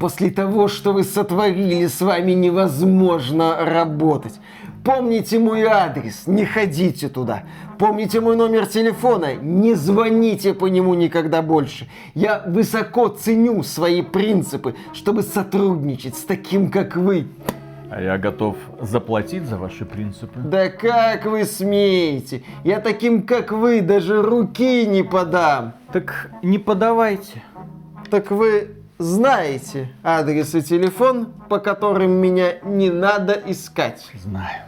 После того, что вы сотворили, с вами невозможно работать. Помните мой адрес, не ходите туда. Помните мой номер телефона, не звоните по нему никогда больше. Я высоко ценю свои принципы, чтобы сотрудничать с таким, как вы. А я готов заплатить за ваши принципы. Да как вы смеете? Я таким, как вы, даже руки не подам. Так не подавайте. Так вы знаете адрес и телефон, по которым меня не надо искать? Знаю.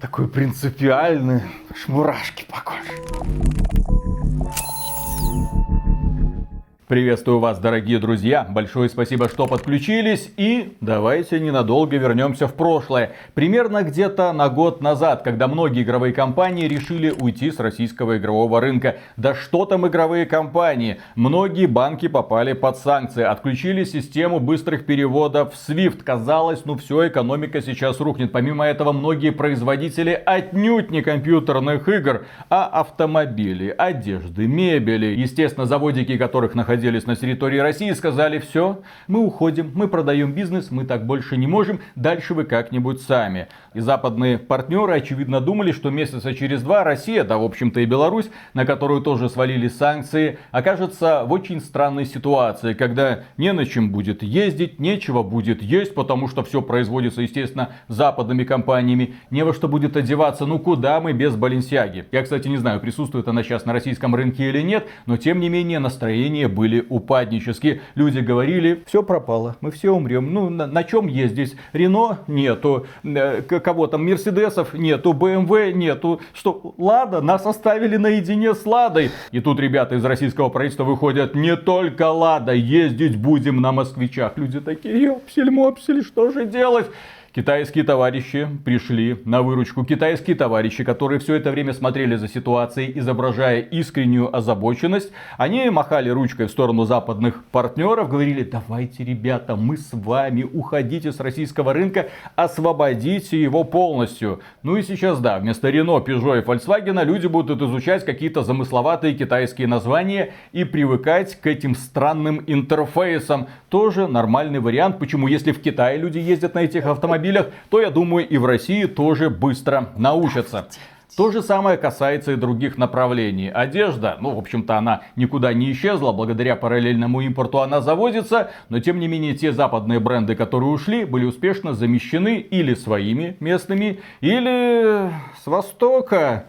Такой принципиальный, аж мурашки по коже. Приветствую вас, дорогие друзья. Большое спасибо, что подключились. И давайте ненадолго вернемся в прошлое. Примерно где-то на год назад, когда многие игровые компании решили уйти с российского игрового рынка. Да что там игровые компании? Многие банки попали под санкции, отключили систему быстрых переводов в SWIFT. Казалось, ну все, экономика сейчас рухнет. Помимо этого, многие производители отнюдь не компьютерных игр, а автомобилей, одежды, мебели. Естественно, заводики которых находились находились на территории России, сказали, все, мы уходим, мы продаем бизнес, мы так больше не можем, дальше вы как-нибудь сами. И западные партнеры, очевидно, думали, что месяца через два Россия, да, в общем-то, и Беларусь, на которую тоже свалили санкции, окажется в очень странной ситуации, когда не на чем будет ездить, нечего будет есть, потому что все производится, естественно, западными компаниями, не во что будет одеваться, ну куда мы без Баленсиаги. Я, кстати, не знаю, присутствует она сейчас на российском рынке или нет, но тем не менее настроение были были упаднические. Люди говорили, все пропало, мы все умрем. Ну, на, на чем ездить? Рено нету, э, кого там, Мерседесов нету, БМВ нету. Что, Лада? Нас оставили наедине с Ладой. И тут ребята из российского правительства выходят, не только Лада, ездить будем на москвичах. Люди такие, ёпсель-мопсель, что же делать? Китайские товарищи пришли на выручку. Китайские товарищи, которые все это время смотрели за ситуацией, изображая искреннюю озабоченность, они махали ручкой в сторону западных партнеров, говорили, давайте, ребята, мы с вами, уходите с российского рынка, освободите его полностью. Ну и сейчас, да, вместо Renault, Peugeot и Volkswagen люди будут изучать какие-то замысловатые китайские названия и привыкать к этим странным интерфейсам. Тоже нормальный вариант. Почему, если в Китае люди ездят на этих автомобилях, автомобилях, то я думаю и в России тоже быстро научатся. То же самое касается и других направлений. Одежда, ну, в общем-то, она никуда не исчезла, благодаря параллельному импорту она завозится, но тем не менее те западные бренды, которые ушли, были успешно замещены или своими местными, или с Востока.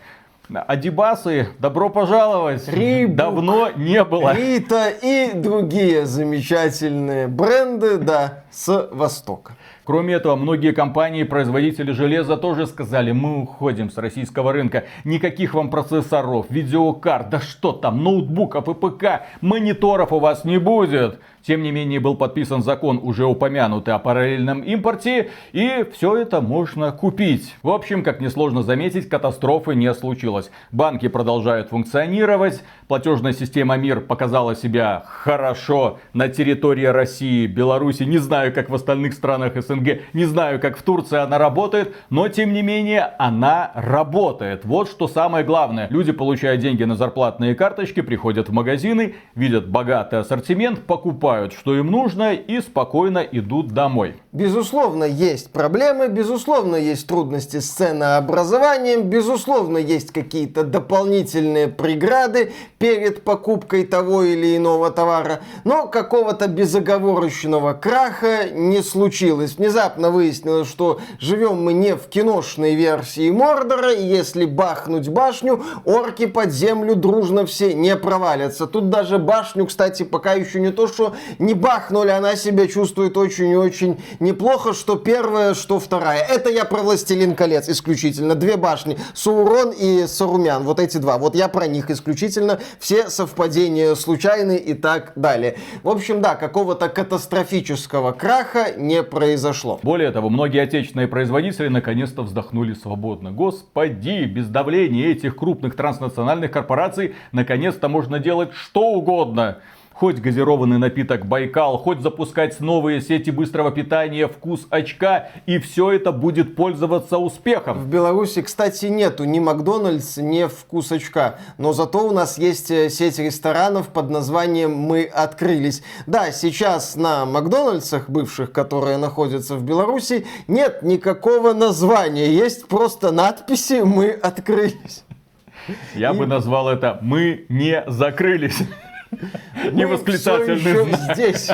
Адибасы, добро пожаловать! Рибук, Давно не было. Рита и другие замечательные бренды, да, с Востока. Кроме этого, многие компании, производители железа тоже сказали, мы уходим с российского рынка. Никаких вам процессоров, видеокарт, да что там, ноутбуков и ПК, мониторов у вас не будет. Тем не менее, был подписан закон, уже упомянутый о параллельном импорте, и все это можно купить. В общем, как несложно заметить, катастрофы не случилось. Банки продолжают функционировать, платежная система МИР показала себя хорошо на территории России, Беларуси, не знаю, как в остальных странах СНГ, не знаю, как в Турции она работает, но тем не менее, она работает. Вот что самое главное. Люди получают деньги на зарплатные карточки, приходят в магазины, видят богатый ассортимент, покупают покупают, что им нужно, и спокойно идут домой. Безусловно, есть проблемы, безусловно, есть трудности с ценообразованием, безусловно, есть какие-то дополнительные преграды перед покупкой того или иного товара, но какого-то безоговорочного краха не случилось. Внезапно выяснилось, что живем мы не в киношной версии Мордора, и если бахнуть башню, орки под землю дружно все не провалятся. Тут даже башню, кстати, пока еще не то, что не бахнули, она себя чувствует очень и очень неплохо, что первая, что вторая. Это я про «Властелин колец» исключительно. Две башни, Саурон и Сарумян, вот эти два. Вот я про них исключительно. Все совпадения случайны и так далее. В общем, да, какого-то катастрофического краха не произошло. Более того, многие отечественные производители наконец-то вздохнули свободно. Господи, без давления этих крупных транснациональных корпораций наконец-то можно делать что угодно. Хоть газированный напиток Байкал, хоть запускать новые сети быстрого питания «Вкус очка», и все это будет пользоваться успехом. В Беларуси, кстати, нету ни Макдональдс, ни «Вкус очка», но зато у нас есть э, сеть ресторанов под названием «Мы открылись». Да, сейчас на Макдональдсах бывших, которые находятся в Беларуси, нет никакого названия, есть просто надписи «Мы открылись». Я бы назвал это «Мы не закрылись». Не восклицательный знак. здесь.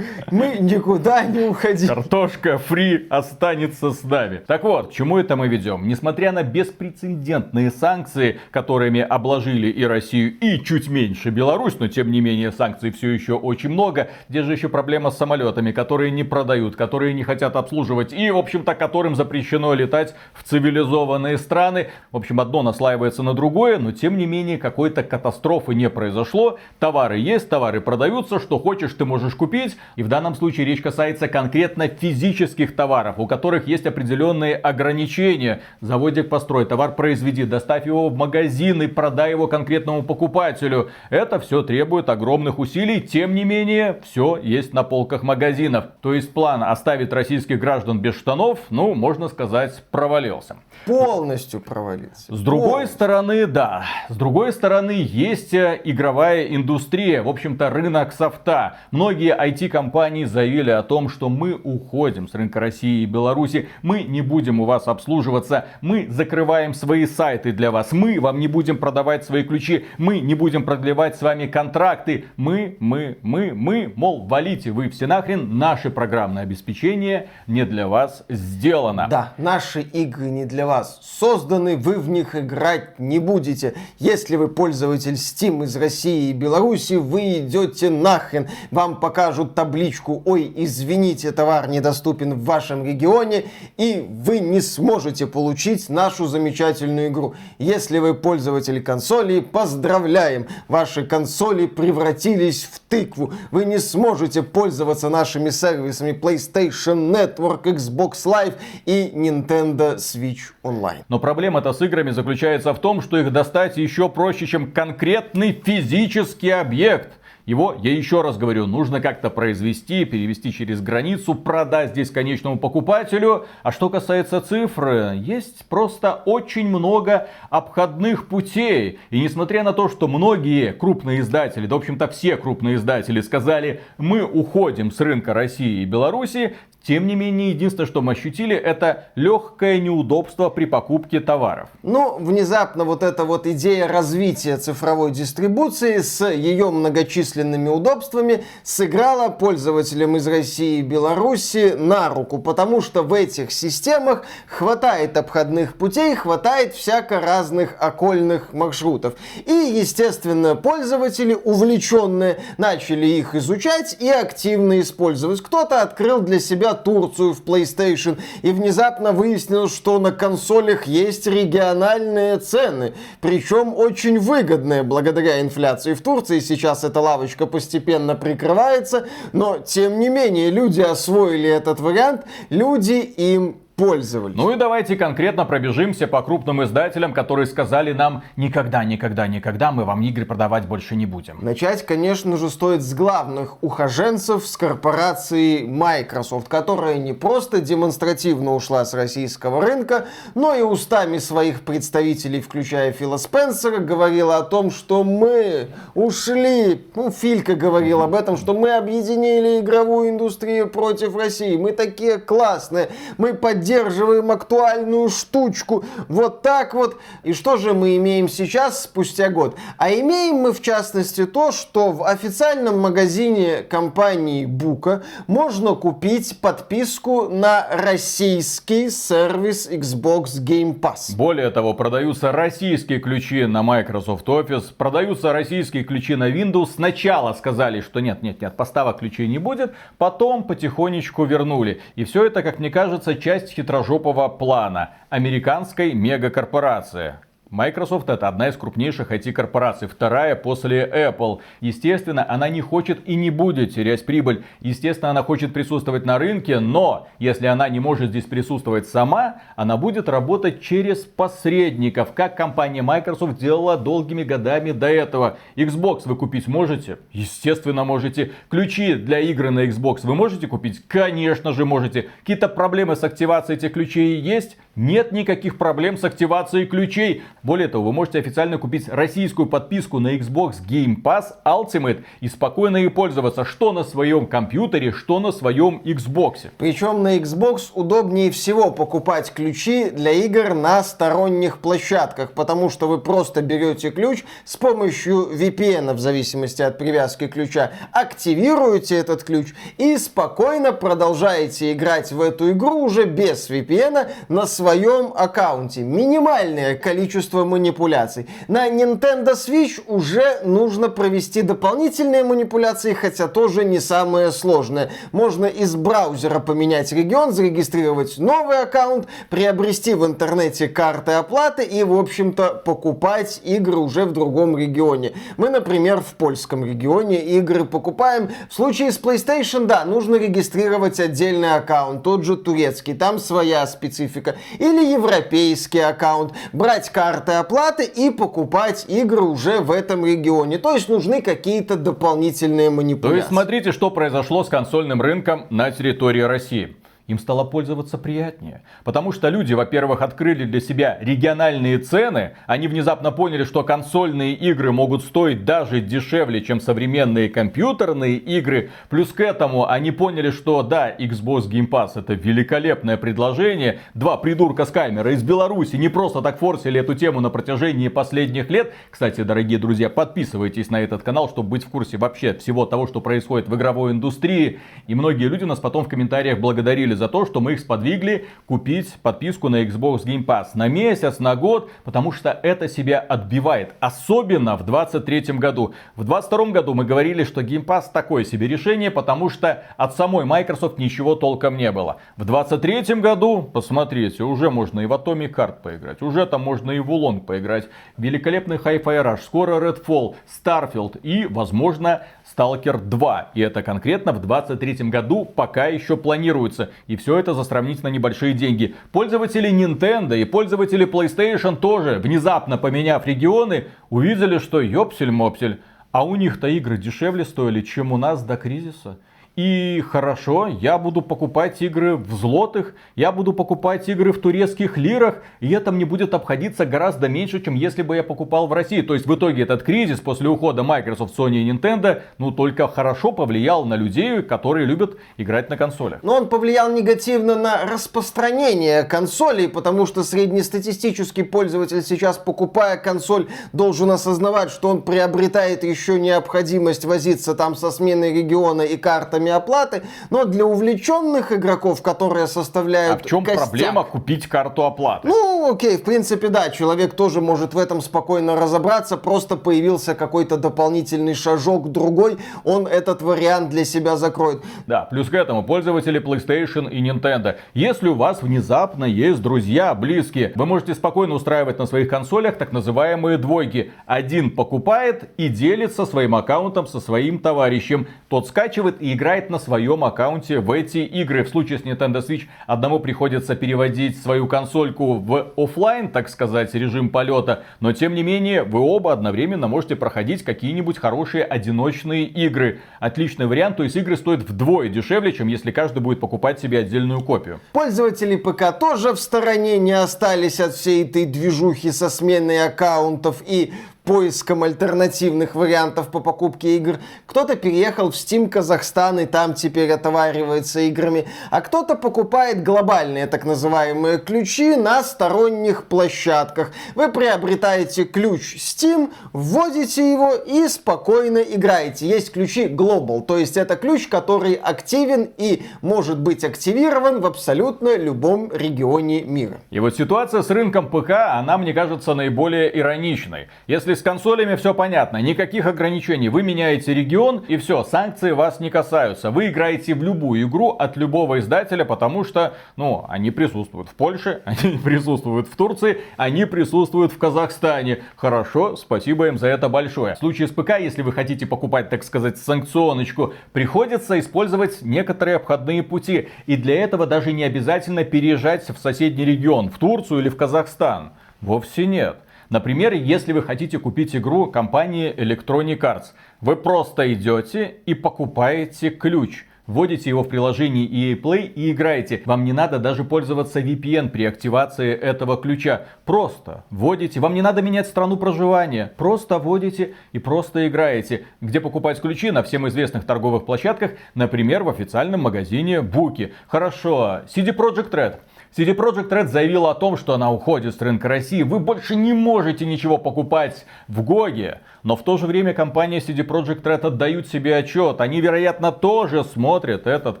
Мы никуда не уходим. Картошка фри останется с нами. Так вот, к чему это мы ведем? Несмотря на беспрецедентные санкции, которыми обложили и Россию, и чуть меньше Беларусь, но тем не менее санкций все еще очень много. Где же еще проблема с самолетами, которые не продают, которые не хотят обслуживать и, в общем-то, которым запрещено летать в цивилизованные страны. В общем, одно наслаивается на другое, но тем не менее какой-то катастрофы не произошло. Товары есть, товары продаются, что хочешь ты можешь купить. И в данном случае речь касается конкретно физических товаров, у которых есть определенные ограничения. Заводик построй, товар произведи, доставь его в магазин и продай его конкретному покупателю. Это все требует огромных усилий, тем не менее, все есть на полках магазинов. То есть план оставить российских граждан без штанов, ну, можно сказать, провалился. Полностью провалился. С другой Полностью. стороны, да. С другой стороны, есть э, игровая индустрия, в общем-то, рынок софта. Многие IT-компании заявили о том, что мы уходим с рынка России и Беларуси, мы не будем у вас обслуживаться, мы закрываем свои сайты для вас, мы вам не будем продавать свои ключи, мы не будем продлевать с вами контракты, мы, мы, мы, мы, мол, валите вы все нахрен, наше программное обеспечение не для вас сделано. Да, наши игры не для вас созданы, вы в них играть не будете. Если вы пользователь Steam из России и Беларуси, вы идете нахрен. Вам покажут табличку «Ой, извините, товар недоступен в вашем регионе», и вы не сможете получить нашу замечательную игру. Если вы пользователь консоли, поздравляем! Ваши консоли превратились в тыкву. Вы не сможете пользоваться нашими сервисами PlayStation Network, Xbox Live и Nintendo Switch Online. Но проблема-то с играми заключается в том, что их достать еще проще, чем конкретный физический объект. Его, я еще раз говорю, нужно как-то произвести, перевести через границу, продать здесь конечному покупателю. А что касается цифры, есть просто очень много обходных путей. И несмотря на то, что многие крупные издатели, да в общем-то все крупные издатели сказали, мы уходим с рынка России и Беларуси, тем не менее, единственное, что мы ощутили, это легкое неудобство при покупке товаров. Ну, внезапно вот эта вот идея развития цифровой дистрибуции с ее многочисленными удобствами сыграла пользователям из России и Беларуси на руку, потому что в этих системах хватает обходных путей, хватает всяко разных окольных маршрутов. И, естественно, пользователи, увлеченные, начали их изучать и активно использовать. Кто-то открыл для себя Турцию в PlayStation, и внезапно выяснилось, что на консолях есть региональные цены, причем очень выгодные благодаря инфляции в Турции. Сейчас эта лавочка постепенно прикрывается, но тем не менее люди освоили этот вариант, люди им пользовались. Ну и давайте конкретно пробежимся по крупным издателям, которые сказали нам никогда, никогда, никогда мы вам игры продавать больше не будем. Начать, конечно же, стоит с главных ухаженцев с корпорации Microsoft, которая не просто демонстративно ушла с российского рынка, но и устами своих представителей, включая Фила Спенсера, говорила о том, что мы ушли, ну, Филька говорил об этом, что мы объединили игровую индустрию против России, мы такие классные, мы поддерживаем поддерживаем актуальную штучку. Вот так вот. И что же мы имеем сейчас, спустя год? А имеем мы, в частности, то, что в официальном магазине компании Бука можно купить подписку на российский сервис Xbox Game Pass. Более того, продаются российские ключи на Microsoft Office, продаются российские ключи на Windows. Сначала сказали, что нет, нет, нет, поставок ключей не будет, потом потихонечку вернули. И все это, как мне кажется, часть хитрожопого плана американской мегакорпорации. Microsoft это одна из крупнейших IT-корпораций, вторая после Apple. Естественно, она не хочет и не будет терять прибыль. Естественно, она хочет присутствовать на рынке, но если она не может здесь присутствовать сама, она будет работать через посредников, как компания Microsoft делала долгими годами до этого. Xbox вы купить можете? Естественно, можете. Ключи для игры на Xbox вы можете купить? Конечно же можете. Какие-то проблемы с активацией этих ключей есть? Нет никаких проблем с активацией ключей. Более того, вы можете официально купить российскую подписку на Xbox Game Pass Ultimate и спокойно ей пользоваться что на своем компьютере, что на своем Xbox. Причем на Xbox удобнее всего покупать ключи для игр на сторонних площадках, потому что вы просто берете ключ с помощью VPN, в зависимости от привязки ключа, активируете этот ключ и спокойно продолжаете играть в эту игру уже без VPN на своем своем аккаунте. Минимальное количество манипуляций. На Nintendo Switch уже нужно провести дополнительные манипуляции, хотя тоже не самое сложное. Можно из браузера поменять регион, зарегистрировать новый аккаунт, приобрести в интернете карты оплаты и, в общем-то, покупать игры уже в другом регионе. Мы, например, в польском регионе игры покупаем. В случае с PlayStation, да, нужно регистрировать отдельный аккаунт, тот же турецкий, там своя специфика или европейский аккаунт, брать карты оплаты и покупать игры уже в этом регионе. То есть нужны какие-то дополнительные манипуляции. То есть смотрите, что произошло с консольным рынком на территории России им стало пользоваться приятнее. Потому что люди, во-первых, открыли для себя региональные цены, они внезапно поняли, что консольные игры могут стоить даже дешевле, чем современные компьютерные игры. Плюс к этому они поняли, что да, Xbox Game Pass это великолепное предложение. Два придурка с камеры из Беларуси не просто так форсили эту тему на протяжении последних лет. Кстати, дорогие друзья, подписывайтесь на этот канал, чтобы быть в курсе вообще всего того, что происходит в игровой индустрии. И многие люди нас потом в комментариях благодарили за то, что мы их сподвигли купить подписку на Xbox Game Pass на месяц, на год, потому что это себя отбивает. Особенно в 2023 году. В 2022 году мы говорили, что Game Pass такое себе решение, потому что от самой Microsoft ничего толком не было. В 2023 году, посмотрите, уже можно и в Atomic Heart поиграть, уже там можно и в Улонг поиграть. Великолепный Hi-Fi Rush, скоро Redfall, Starfield и, возможно, Stalker 2. И это конкретно в 2023 году пока еще планируется. И все это за сравнительно небольшие деньги. Пользователи Nintendo и пользователи PlayStation тоже, внезапно поменяв регионы, увидели, что ёпсель-мопсель. А у них-то игры дешевле стоили, чем у нас до кризиса. И хорошо, я буду покупать игры в злотых, я буду покупать игры в турецких лирах, и это мне будет обходиться гораздо меньше, чем если бы я покупал в России. То есть в итоге этот кризис после ухода Microsoft, Sony и Nintendo, ну только хорошо повлиял на людей, которые любят играть на консолях. Но он повлиял негативно на распространение консолей, потому что среднестатистический пользователь сейчас, покупая консоль, должен осознавать, что он приобретает еще необходимость возиться там со сменой региона и картами форме оплаты, но для увлеченных игроков, которые составляют А в чем костяк, проблема купить карту оплаты? Ну, окей, в принципе, да, человек тоже может в этом спокойно разобраться, просто появился какой-то дополнительный шажок другой, он этот вариант для себя закроет. Да, плюс к этому пользователи PlayStation и Nintendo. Если у вас внезапно есть друзья, близкие, вы можете спокойно устраивать на своих консолях так называемые двойки. Один покупает и делится своим аккаунтом со своим товарищем. Тот скачивает и играет играет на своем аккаунте в эти игры. В случае с Nintendo Switch одному приходится переводить свою консольку в офлайн, так сказать, режим полета. Но тем не менее, вы оба одновременно можете проходить какие-нибудь хорошие одиночные игры. Отличный вариант, то есть игры стоят вдвое дешевле, чем если каждый будет покупать себе отдельную копию. Пользователи ПК тоже в стороне не остались от всей этой движухи со сменой аккаунтов и поиском альтернативных вариантов по покупке игр. Кто-то переехал в Steam Казахстан и там теперь отоваривается играми. А кто-то покупает глобальные так называемые ключи на сторонних площадках. Вы приобретаете ключ Steam, вводите его и спокойно играете. Есть ключи Global, то есть это ключ, который активен и может быть активирован в абсолютно любом регионе мира. И вот ситуация с рынком ПК, она мне кажется наиболее ироничной. Если с консолями, все понятно. Никаких ограничений. Вы меняете регион и все, санкции вас не касаются. Вы играете в любую игру от любого издателя, потому что, ну, они присутствуют в Польше, они присутствуют в Турции, они присутствуют в Казахстане. Хорошо, спасибо им за это большое. В случае с ПК, если вы хотите покупать, так сказать, санкционочку, приходится использовать некоторые обходные пути. И для этого даже не обязательно переезжать в соседний регион, в Турцию или в Казахстан. Вовсе нет. Например, если вы хотите купить игру компании Electronic Arts, вы просто идете и покупаете ключ. Вводите его в приложение EA Play и играете. Вам не надо даже пользоваться VPN при активации этого ключа. Просто вводите. Вам не надо менять страну проживания. Просто вводите и просто играете. Где покупать ключи? На всем известных торговых площадках. Например, в официальном магазине Буки. Хорошо. CD Projekt Red. CD Projekt Red заявила о том, что она уходит с рынка России. Вы больше не можете ничего покупать в GOG е. Но в то же время компания CD Projekt Red отдают себе отчет. Они, вероятно, тоже смотрят этот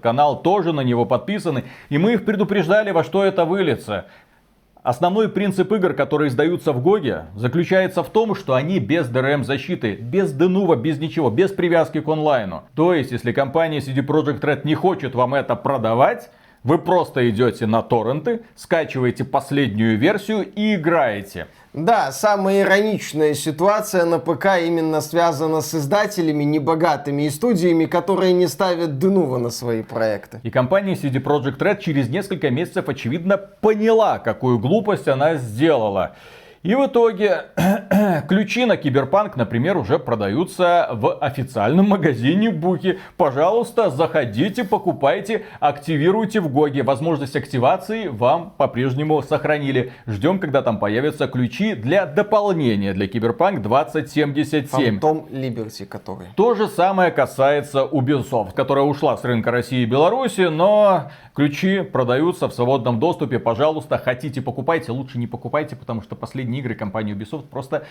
канал, тоже на него подписаны. И мы их предупреждали, во что это выльется. Основной принцип игр, которые издаются в GOG е, заключается в том, что они без DRM защиты, без Denuvo, без ничего, без привязки к онлайну. То есть, если компания CD Projekt Red не хочет вам это продавать, вы просто идете на торренты, скачиваете последнюю версию и играете. Да, самая ироничная ситуация на ПК именно связана с издателями небогатыми и студиями, которые не ставят Denuvo на свои проекты. И компания CD Projekt Red через несколько месяцев, очевидно, поняла, какую глупость она сделала. И в итоге ключи на Киберпанк, например, уже продаются в официальном магазине Буки. Пожалуйста, заходите, покупайте, активируйте в GOG е. Возможность активации вам по-прежнему сохранили. Ждем, когда там появятся ключи для дополнения для Киберпанк 2077. Фантом Либерти, который. То же самое касается Ubisoft, которая ушла с рынка России и Беларуси, но ключи продаются в свободном доступе. Пожалуйста, хотите покупайте, лучше не покупайте, потому что последние игры компании Ubisoft просто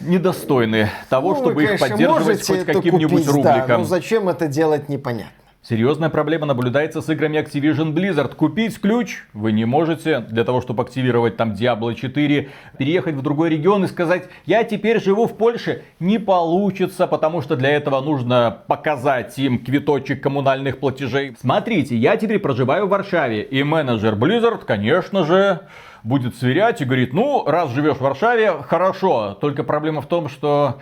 недостойны того, Ну, чтобы вы, их конечно, поддерживать можете хоть каким-нибудь купить, Да, рубликом. но зачем это делать, непонятно. Серьезная проблема наблюдается с играми Activision Blizzard. Купить ключ вы не можете для того, чтобы активировать там Diablo 4, переехать в другой регион и сказать, я теперь живу в Польше. Не получится, потому что для этого нужно показать им квиточек коммунальных платежей. Смотрите, я теперь проживаю в Варшаве, и менеджер Blizzard, конечно же, будет сверять и говорит, ну, раз живешь в Варшаве, хорошо. Только проблема в том, что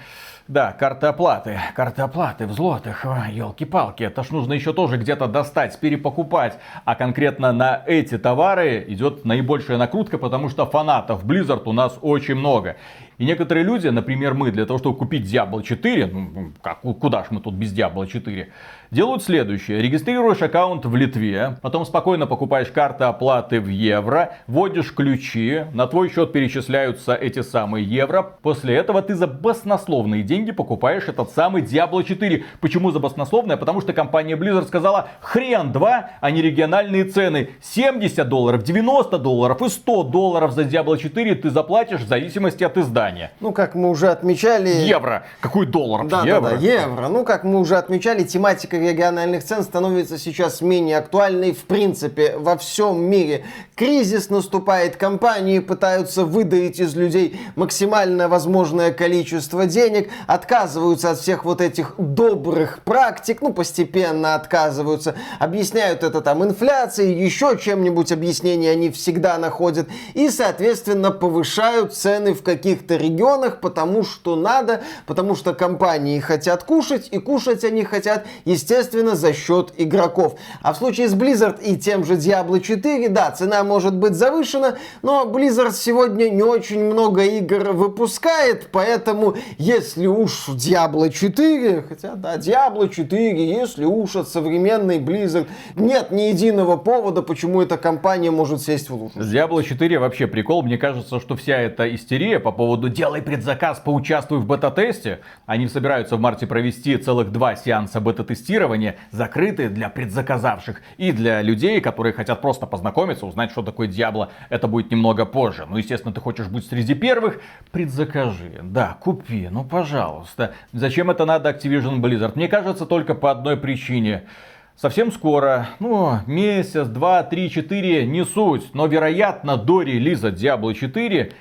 да, карты оплаты. Карты оплаты в злотых. Елки-палки, это ж нужно еще тоже где-то достать, перепокупать. А конкретно на эти товары идет наибольшая накрутка, потому что фанатов Blizzard у нас очень много. И некоторые люди, например мы, для того, чтобы купить Diablo 4, ну, как, куда ж мы тут без Diablo 4, делают следующее. Регистрируешь аккаунт в Литве, потом спокойно покупаешь карты оплаты в евро, вводишь ключи, на твой счет перечисляются эти самые евро. После этого ты за баснословные деньги покупаешь этот самый Diablo 4. Почему за баснословное? Потому что компания Blizzard сказала, хрен два, а не региональные цены. 70 долларов, 90 долларов и 100 долларов за Diablo 4 ты заплатишь в зависимости от издания. Ну, как мы уже отмечали... Евро. Какой доллар? Да, евро. да, да, евро. Ну, как мы уже отмечали, тематика региональных цен становится сейчас менее актуальной в принципе во всем мире. Кризис наступает, компании пытаются выдавить из людей максимально возможное количество денег, отказываются от всех вот этих добрых практик, ну, постепенно отказываются, объясняют это там инфляцией, еще чем-нибудь объяснение они всегда находят, и, соответственно, повышают цены в каких-то регионах, потому что надо, потому что компании хотят кушать, и кушать они хотят, естественно, за счет игроков. А в случае с Blizzard и тем же Diablo 4, да, цена может быть завышена, но Blizzard сегодня не очень много игр выпускает, поэтому если уж Diablo 4, хотя да, Diablo 4, если уж от современной Blizzard нет ни единого повода, почему эта компания может сесть в лужу. С Diablo 4 вообще прикол. Мне кажется, что вся эта истерия по поводу делай предзаказ, поучаствуй в бета-тесте. Они собираются в марте провести целых два сеанса бета-тестирования, закрытые для предзаказавших и для людей, которые хотят просто познакомиться, узнать, что такое Diablo. Это будет немного позже. Ну, естественно, ты хочешь быть среди первых, предзакажи. Да, купи, ну, пожалуйста. Зачем это надо Activision Blizzard? Мне кажется, только по одной причине. Совсем скоро, ну, месяц, два, три, четыре, не суть, но, вероятно, до релиза Diablo 4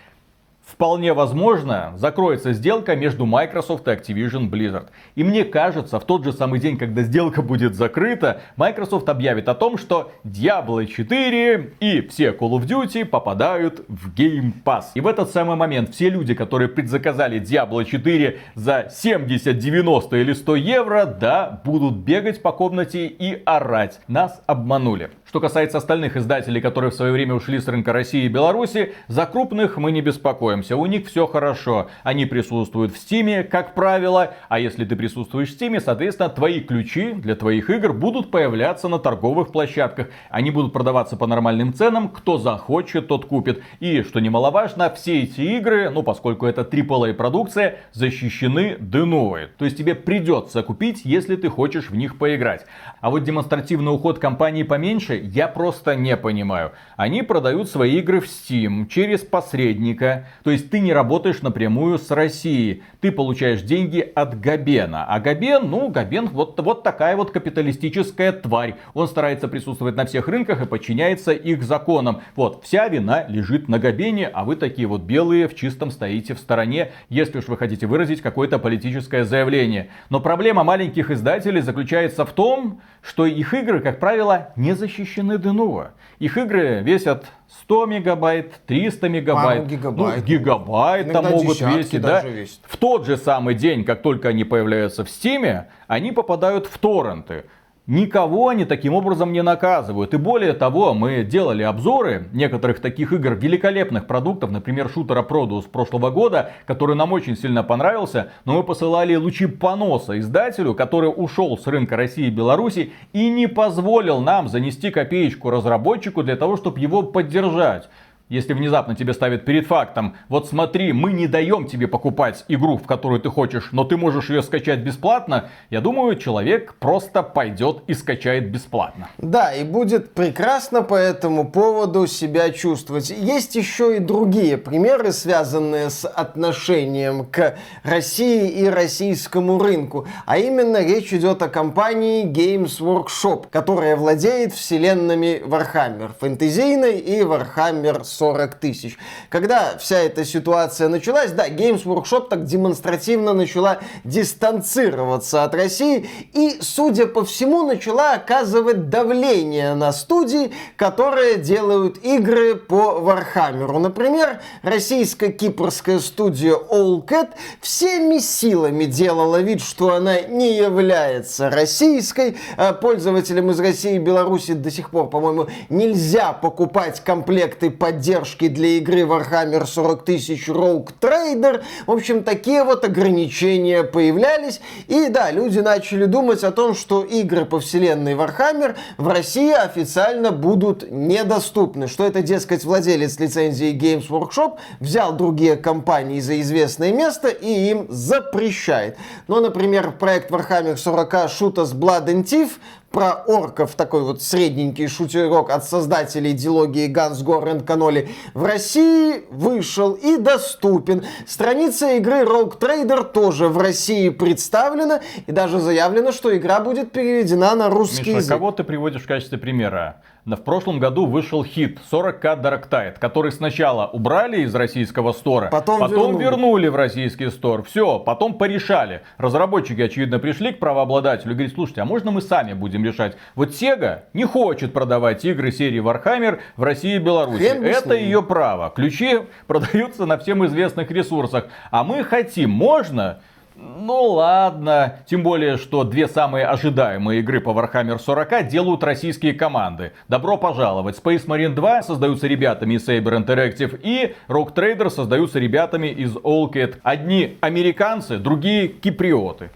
вполне возможно, закроется сделка между Microsoft и Activision Blizzard. И мне кажется, в тот же самый день, когда сделка будет закрыта, Microsoft объявит о том, что Diablo 4 и все Call of Duty попадают в Game Pass. И в этот самый момент все люди, которые предзаказали Diablo 4 за 70, 90 или 100 евро, да, будут бегать по комнате и орать. Нас обманули. Что касается остальных издателей, которые в свое время ушли с рынка России и Беларуси, за крупных мы не беспокоимся. У них все хорошо. Они присутствуют в Стиме, как правило. А если ты присутствуешь в Стиме, соответственно, твои ключи для твоих игр будут появляться на торговых площадках. Они будут продаваться по нормальным ценам. Кто захочет, тот купит. И, что немаловажно, все эти игры, ну, поскольку это AAA продукция, защищены ДНО. То есть тебе придется купить, если ты хочешь в них поиграть. А вот демонстративный уход компании поменьше я просто не понимаю. Они продают свои игры в Steam через посредника. То есть ты не работаешь напрямую с Россией. Ты получаешь деньги от Габена. А Габен, ну, Габен вот, вот такая вот капиталистическая тварь. Он старается присутствовать на всех рынках и подчиняется их законам. Вот, вся вина лежит на Габене, а вы такие вот белые в чистом стоите в стороне, если уж вы хотите выразить какое-то политическое заявление. Но проблема маленьких издателей заключается в том, что их игры, как правило, не защищены ДНО. Их игры весят 100 мегабайт, 300 мегабайт, Пару гигабайт. ну, гигабайт там могут весить, да. В тот же самый день, как только они появляются в Стиме, они попадают в торренты. Никого они таким образом не наказывают. И более того, мы делали обзоры некоторых таких игр, великолепных продуктов, например, шутера Produce прошлого года, который нам очень сильно понравился, но мы посылали лучи поноса издателю, который ушел с рынка России и Беларуси и не позволил нам занести копеечку разработчику для того, чтобы его поддержать если внезапно тебе ставят перед фактом, вот смотри, мы не даем тебе покупать игру, в которую ты хочешь, но ты можешь ее скачать бесплатно, я думаю, человек просто пойдет и скачает бесплатно. Да, и будет прекрасно по этому поводу себя чувствовать. Есть еще и другие примеры, связанные с отношением к России и российскому рынку. А именно речь идет о компании Games Workshop, которая владеет вселенными Warhammer фэнтезийной и Warhammer 40 тысяч. Когда вся эта ситуация началась, да, Games Workshop так демонстративно начала дистанцироваться от России и, судя по всему, начала оказывать давление на студии, которые делают игры по Warhammer у. Например, российско-кипрская студия Owlcat всеми силами делала вид, что она не является российской. А Пользователям из России и Беларуси до сих пор, по-моему, нельзя покупать комплекты поддержки для игры Warhammer 40 тысяч Rogue Trader. В общем, такие вот ограничения появлялись. И да, люди начали думать о том, что игры по вселенной Warhammer в России официально будут недоступны. Что это, дескать, владелец лицензии Games Workshop взял другие компании за известное место и им запрещает. Но, например, проект Warhammer 40 Shoot Us Blood and Thief про орков, такой вот средненький шутерок от создателей дилогии Ганс Горен Каноли, в России вышел и доступен. Страница игры Rogue Trader тоже в России представлена, и даже заявлено, что игра будет переведена на русский Миша, язык. кого ты приводишь в качестве примера? В прошлом году вышел хит 40к Dark Tide, который сначала убрали из российского стора, Потом вернули. вернули в российский стор. Все, потом порешали. Разработчики, очевидно, пришли к правообладателю и говорят, слушайте, а можно мы сами будем решать? Вот Sega не хочет продавать игры серии Warhammer в России и Беларуси. Хрен Это ее право. Ключи продаются на всем известных ресурсах. А мы хотим, можно? Ну ладно, тем более, что две самые ожидаемые игры по Warhammer 40 делают российские команды. Добро пожаловать. Space Marine 2 создаются ребятами из Saber Interactive и Rock Trader создаются ребятами из Allcat. Одни американцы, другие киприоты.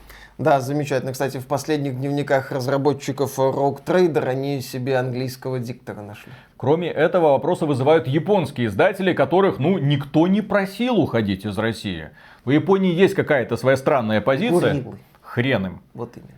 Да, замечательно. Кстати, в последних дневниках разработчиков Rogue Trader они себе английского диктора нашли. Кроме этого, вопросы вызывают японские издатели, которых, ну, никто не просил уходить из России. В Японии есть какая-то своя странная позиция. Курилы. Хрен им. Вот именно.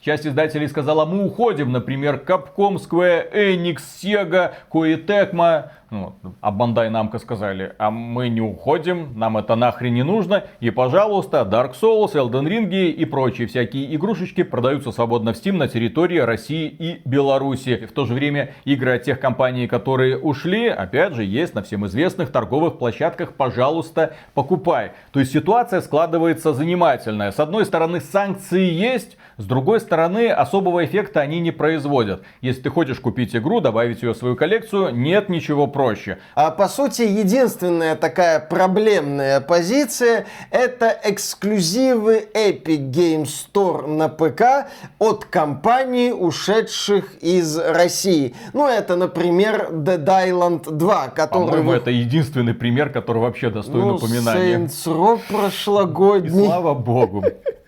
Часть издателей сказала, мы уходим, например, Capcom, Square Enix, Sega, Koei Tecmo. Ну, а Бандай Намко сказали, а мы не уходим, нам это нахрен не нужно. И, пожалуйста, Dark Souls, Elden Ring и прочие всякие игрушечки продаются свободно в Steam на территории России и Беларуси. В то же время игры от тех компаний, которые ушли, опять же, есть на всем известных торговых площадках. Пожалуйста, покупай. То есть ситуация складывается занимательная. С одной стороны, санкции есть, с другой стороны, особого эффекта они не производят. Если ты хочешь купить игру, добавить ее в свою коллекцию, нет ничего проще. А по сути, единственная такая проблемная позиция это эксклюзивы Epic Game Store на ПК от компаний, ушедших из России. Ну, это, например, Dead Island 2, который... По-моему, это единственный пример, который вообще достоин ну, упоминания. Saints Row прошлогодний. И слава богу.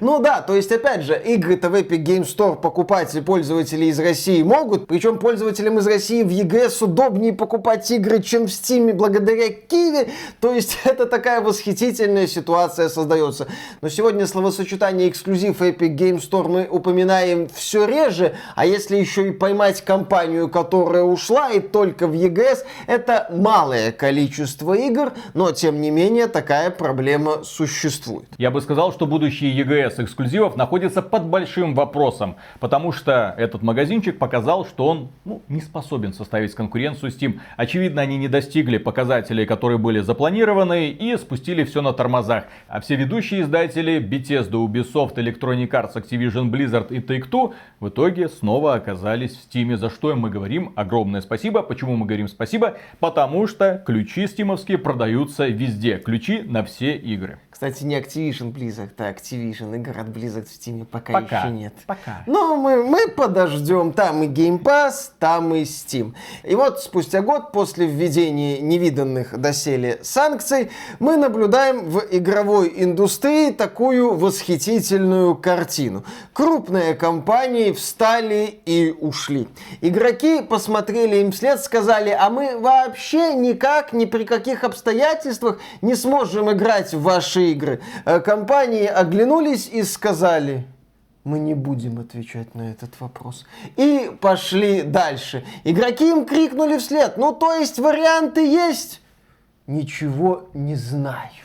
Ну да, то есть, опять же, игры-то в Epic Game Store покупать пользователи из России могут, причем пользователям из России в EGS удобнее покупать игры, чем в Steam благодаря Киви, то есть это такая восхитительная ситуация создается. Но сегодня словосочетание эксклюзив Epic Game Store мы упоминаем все реже, а если еще и поймать компанию, которая ушла и только в EGS, это малое количество игр, но тем не менее такая проблема существует. Я бы сказал, что будущие EGS эксклюзивов находится под большим вопросом, потому что этот магазинчик показал, что он ну, не способен составить конкуренцию Steam. Очевидно, они не достигли показателей, которые были запланированы и спустили все на тормозах. А все ведущие издатели Bethesda, Ubisoft, Electronic Arts, Activision Blizzard и Take-Two в итоге снова оказались в Steam, за что мы говорим огромное спасибо. Почему мы говорим спасибо? Потому что ключи стимовские продаются везде. Ключи на все игры. Кстати, не Activision Blizzard, а Activision игр от Blizzard в Steam пока, пока еще нет. Пока. Но мы, мы подождем. Там и Game Pass, там и Steam. И вот спустя год после введения невиданных доселе санкций мы наблюдаем в игровой индустрии такую восхитительную картину. Крупные компании встали и ушли. Игроки посмотрели им вслед, сказали, а мы вообще никак, ни при каких обстоятельствах не сможем играть в ваши игры. Э, компании оглянулись и сказали, мы не будем отвечать на этот вопрос. И пошли дальше. Игроки им крикнули вслед, ну то есть варианты есть? Ничего не знаю.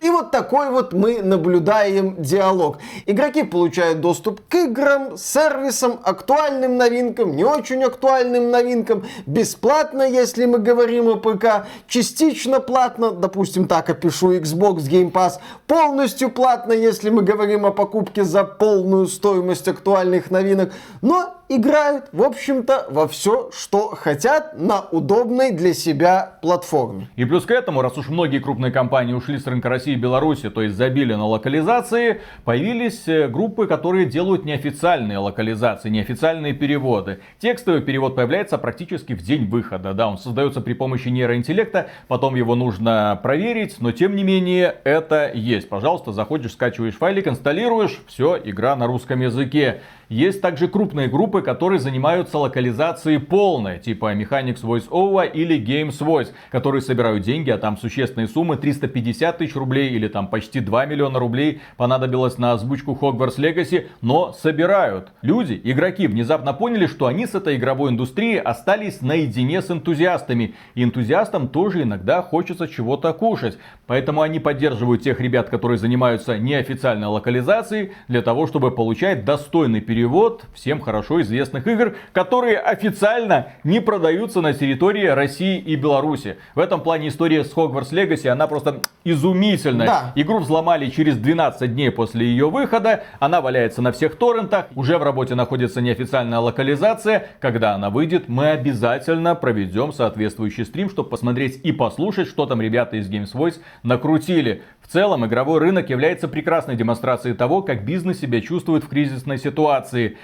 И вот такой вот мы наблюдаем диалог. Игроки получают доступ к играм, сервисам, актуальным новинкам, не очень актуальным новинкам, бесплатно, если мы говорим о ПК, частично платно, допустим, так опишу Xbox Game Pass, полностью платно, если мы говорим о покупке за полную стоимость актуальных новинок, но играют, в общем-то, во все, что хотят на удобной для себя платформе. И плюс к этому, раз уж многие крупные компании ушли с рынка России и Беларуси, то есть забили на локализации, появились э, группы, которые делают неофициальные локализации, неофициальные переводы. Текстовый перевод появляется практически в день выхода. Да, он создается при помощи нейроинтеллекта, потом его нужно проверить, но тем не менее это есть. Пожалуйста, заходишь, скачиваешь файлик, инсталируешь, все, игра на русском языке. Есть также крупные группы, которые занимаются локализацией полной, типа Mechanics Voice Over или Games Voice, которые собирают деньги, а там существенные суммы, 350 тысяч рублей или там почти 2 миллиона рублей понадобилось на озвучку Hogwarts Legacy, но собирают. Люди, игроки, внезапно поняли, что они с этой игровой индустрией остались наедине с энтузиастами. И энтузиастам тоже иногда хочется чего-то кушать. Поэтому они поддерживают тех ребят, которые занимаются неофициальной локализацией, для того, чтобы получать достойный перевод всем хорошо известных игр, которые официально не продаются на территории России и Беларуси. В этом плане история с Hogwarts Legacy, она просто изумительная. Да. Игру взломали через 12 дней после ее выхода, она валяется на всех торрентах, уже в работе находится неофициальная локализация. Когда она выйдет, мы обязательно проведем соответствующий стрим, чтобы посмотреть и послушать, что там ребята из Games Voice накрутили. В целом, игровой рынок является прекрасной демонстрацией того, как бизнес себя чувствует в кризисной ситуации.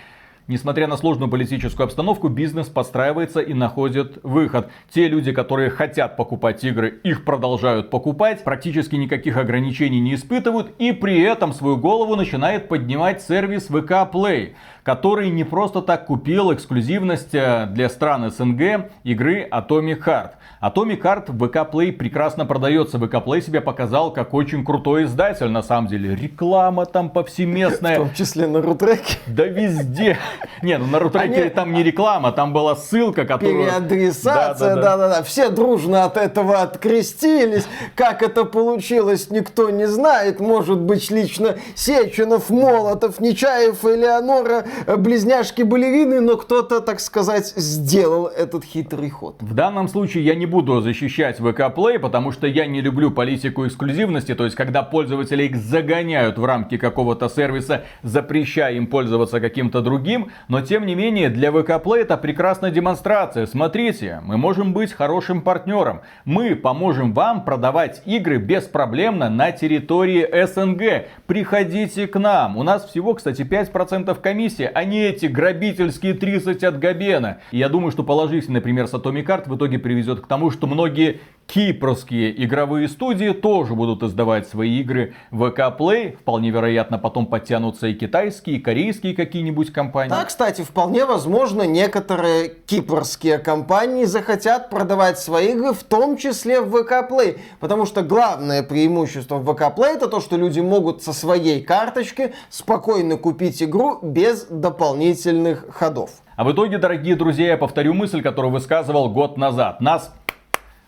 Несмотря на сложную политическую обстановку, бизнес подстраивается и находит выход. Те люди, которые хотят покупать игры, их продолжают покупать, практически никаких ограничений не испытывают и при этом свою голову начинает поднимать сервис VK Play который не просто так купил эксклюзивность э, для стран СНГ игры Atomic Heart. Atomic Heart в VK Play прекрасно продается. VK Play себя показал как очень крутой издатель, на самом деле. Реклама там повсеместная. В том числе на рутреке. Да везде. Не, ну на рутрекере Они- там не реклама, там была ссылка, которую... Переадресация, Да-да-да. Все дружно от этого открестились. Как это получилось, никто не знает. Может быть, лично Сеченов, Молотов, Нечаев и Леонора, э, близняшки-балерины, но кто-то, так сказать, сделал этот хитрый ход. В данном случае я не буду защищать VK Play, потому что я не люблю политику эксклюзивности, то есть когда пользователи их загоняют в рамки какого-то сервиса, запрещая им пользоваться каким-то другим, но тем не менее для VK Play это прекрасная демонстрация. Смотрите, мы можем быть хорошим партнером. Мы поможем вам продавать игры беспроблемно на территории СНГ. Приходите к нам. У нас всего, кстати, 5% комиссии, а не эти грабительские 30 от Габена. И я думаю, что положительный пример с Atomic Art в итоге приведет к тому, что многие кипрские игровые студии тоже будут издавать свои игры в VK Play. Вполне вероятно, потом подтянутся и китайские, и корейские какие-нибудь компании. Да, кстати, вполне возможно, некоторые кипрские компании захотят продавать свои игры, в том числе в VK Play. Потому что главное преимущество в VK Play это то, что люди могут со своей карточки спокойно купить игру без дополнительных ходов. А в итоге, дорогие друзья, я повторю мысль, которую высказывал год назад. Нас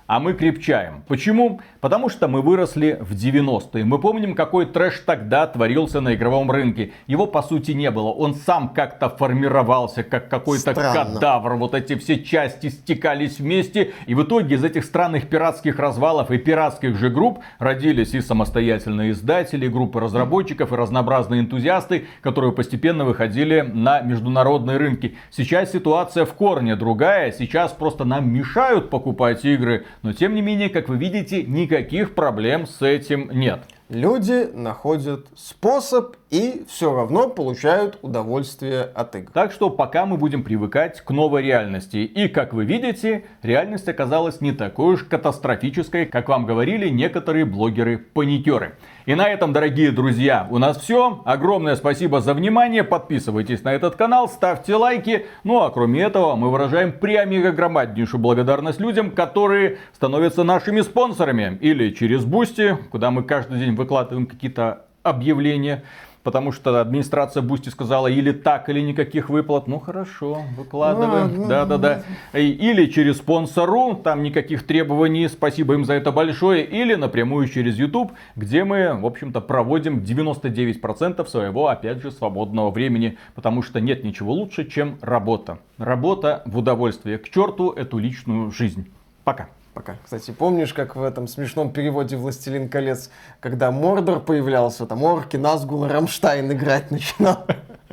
а мы крепчаем. Почему? Потому что мы выросли в 90-е. Мы помним, какой трэш тогда творился на игровом рынке. Его по сути не было. Он сам как-то формировался, как какой-то кадавр. Вот эти все части стекались вместе. И в итоге из этих странных пиратских развалов и пиратских же групп родились и самостоятельные издатели, и группы разработчиков, и разнообразные энтузиасты, которые постепенно выходили на международные рынки. Сейчас ситуация в корне другая. Сейчас просто нам мешают покупать игры. Но тем не менее, как вы видите, никаких проблем с этим нет. Люди находят способ и все равно получают удовольствие от игр. Так что пока мы будем привыкать к новой реальности. И как вы видите, реальность оказалась не такой уж катастрофической, как вам говорили некоторые блогеры-паникеры. И на этом, дорогие друзья, у нас все. Огромное спасибо за внимание. Подписывайтесь на этот канал, ставьте лайки. Ну а кроме этого, мы выражаем прям громаднейшую благодарность людям, которые становятся нашими спонсорами. Или через Boosty, куда мы каждый день выкладываем какие-то объявления. Потому что администрация Boosty сказала или так, или никаких выплат. Ну хорошо, выкладываем. Ладно. Да, да, да. И- Или через спонсорку, там никаких требований, спасибо им за это большое. Или напрямую через YouTube, где мы, в общем-то, проводим 99% своего, опять же, свободного времени. Потому что нет ничего лучше, чем работа. Работа в удовольствие. К черту эту личную жизнь. Пока. Пока. Кстати, помнишь, как в этом смешном переводе «Властелин колец», когда Мордор появлялся, там орки, Назгул Рамштайн играть начинал.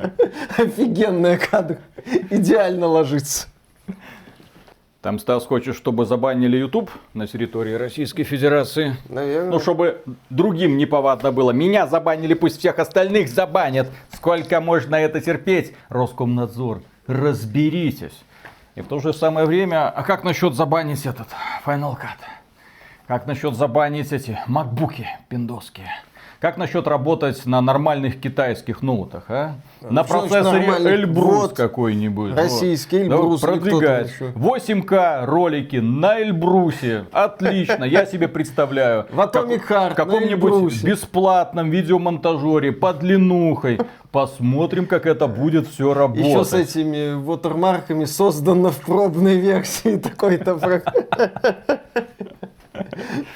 Офигенная кадр. Идеально ложится. Там, Стас, хочешь, чтобы забанили YouTube на территории Российской Федерации? Наверное. Ну, чтобы другим неповадно было. Меня забанили, пусть всех остальных забанят. Сколько можно это терпеть? Роскомнадзор, разберитесь. И в то же самое время, а как насчет забанить этот Final Cut? Как насчет забанить эти макбуки пиндоские? Как насчет работать на нормальных китайских ноутах, а? На что значит процессоре? Эльбрус Вот. какой-нибудь. Российский. Эльбрус Да, продвигать. еще? 8К ролики на Эльбрусе. Отлично, я себе представляю. В Atomic Heart В каком-нибудь на бесплатном видеомонтажере под длинухой. Посмотрим, как это будет все работать. Еще с этими вотермарками создано в пробной версии такой-то.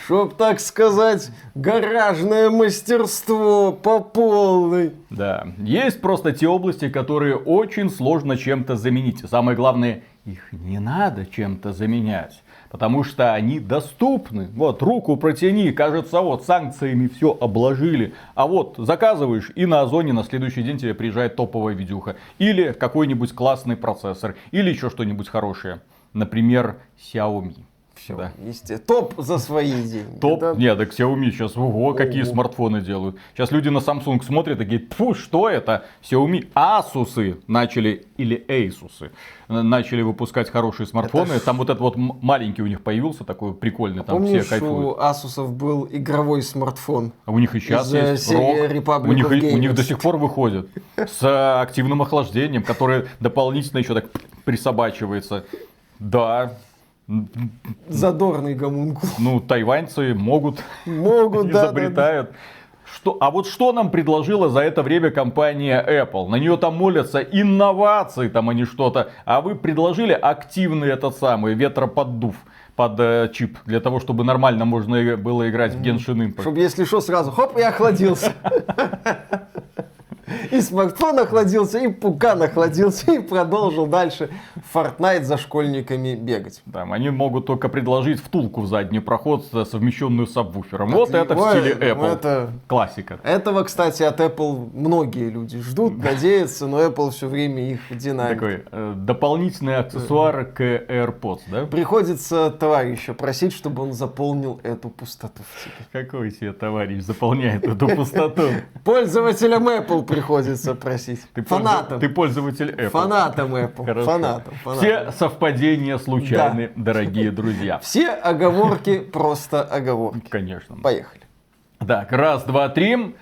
Чтоб так сказать, гаражное мастерство по полной. Да, есть просто те области, которые очень сложно чем-то заменить. Самое главное, их не надо чем-то заменять. Потому что они доступны. Вот, руку протяни, кажется, вот санкциями все обложили. А вот заказываешь, и на Озоне на следующий день тебе приезжает топовая видюха. Или какой-нибудь классный процессор. Или еще что-нибудь хорошее. Например, Xiaomi. Все, Да. естественно. Топ за свои деньги. Топ? да? Нет, так Xiaomi сейчас, ого, какие Ого. смартфоны делают. Сейчас люди на Samsung смотрят и такие, фу, что это? Xiaomi, Asus начали, или Asus, э, начали выпускать хорошие смартфоны. Это Там вот этот вот маленький у них появился, такой прикольный, там Помнишь, все кайфуют. у Асусов был игровой смартфон? А у них и сейчас из, э, есть серии ROG. Republic у них, у них до сих пор выходит с э, активным охлаждением, которое дополнительно еще так присобачивается. Да, Задорный гомункул. ну тайваньцы могут Могут, да, да, да. изобретают. Что, а вот что нам предложила за это время компания Apple? На нее там молятся инновации, там они что-то. А вы предложили активный этот самый ветроподдув под э, чип, для того, чтобы нормально можно было играть в Genshin Impact. Чтобы, если что, сразу хоп, и охладился. И смартфон охладился, и пукан охладился, и продолжил дальше Fortnite за школьниками бегать. Там, они могут только предложить втулку в задний проход, совмещенную с сабвуфером. Вот это в стиле ну Apple. это- Классика. Этого, кстати, от Apple многие люди ждут, надеются, но Apple все время их динамит. Такой э, дополнительный аксессуар к AirPods, да? Приходится товарища просить, чтобы он заполнил эту пустоту в тебе. Какой себе товарищ заполняет эту пустоту? Пользователям Apple приходится просить. Ты пользу- Ты пользователь Apple. Фанатам Apple. Хорошо. Фанатам. Все фанатам. совпадения случайны, дорогие друзья. Все оговорки просто оговорки. Конечно. Поехали. Так, раз, два, три.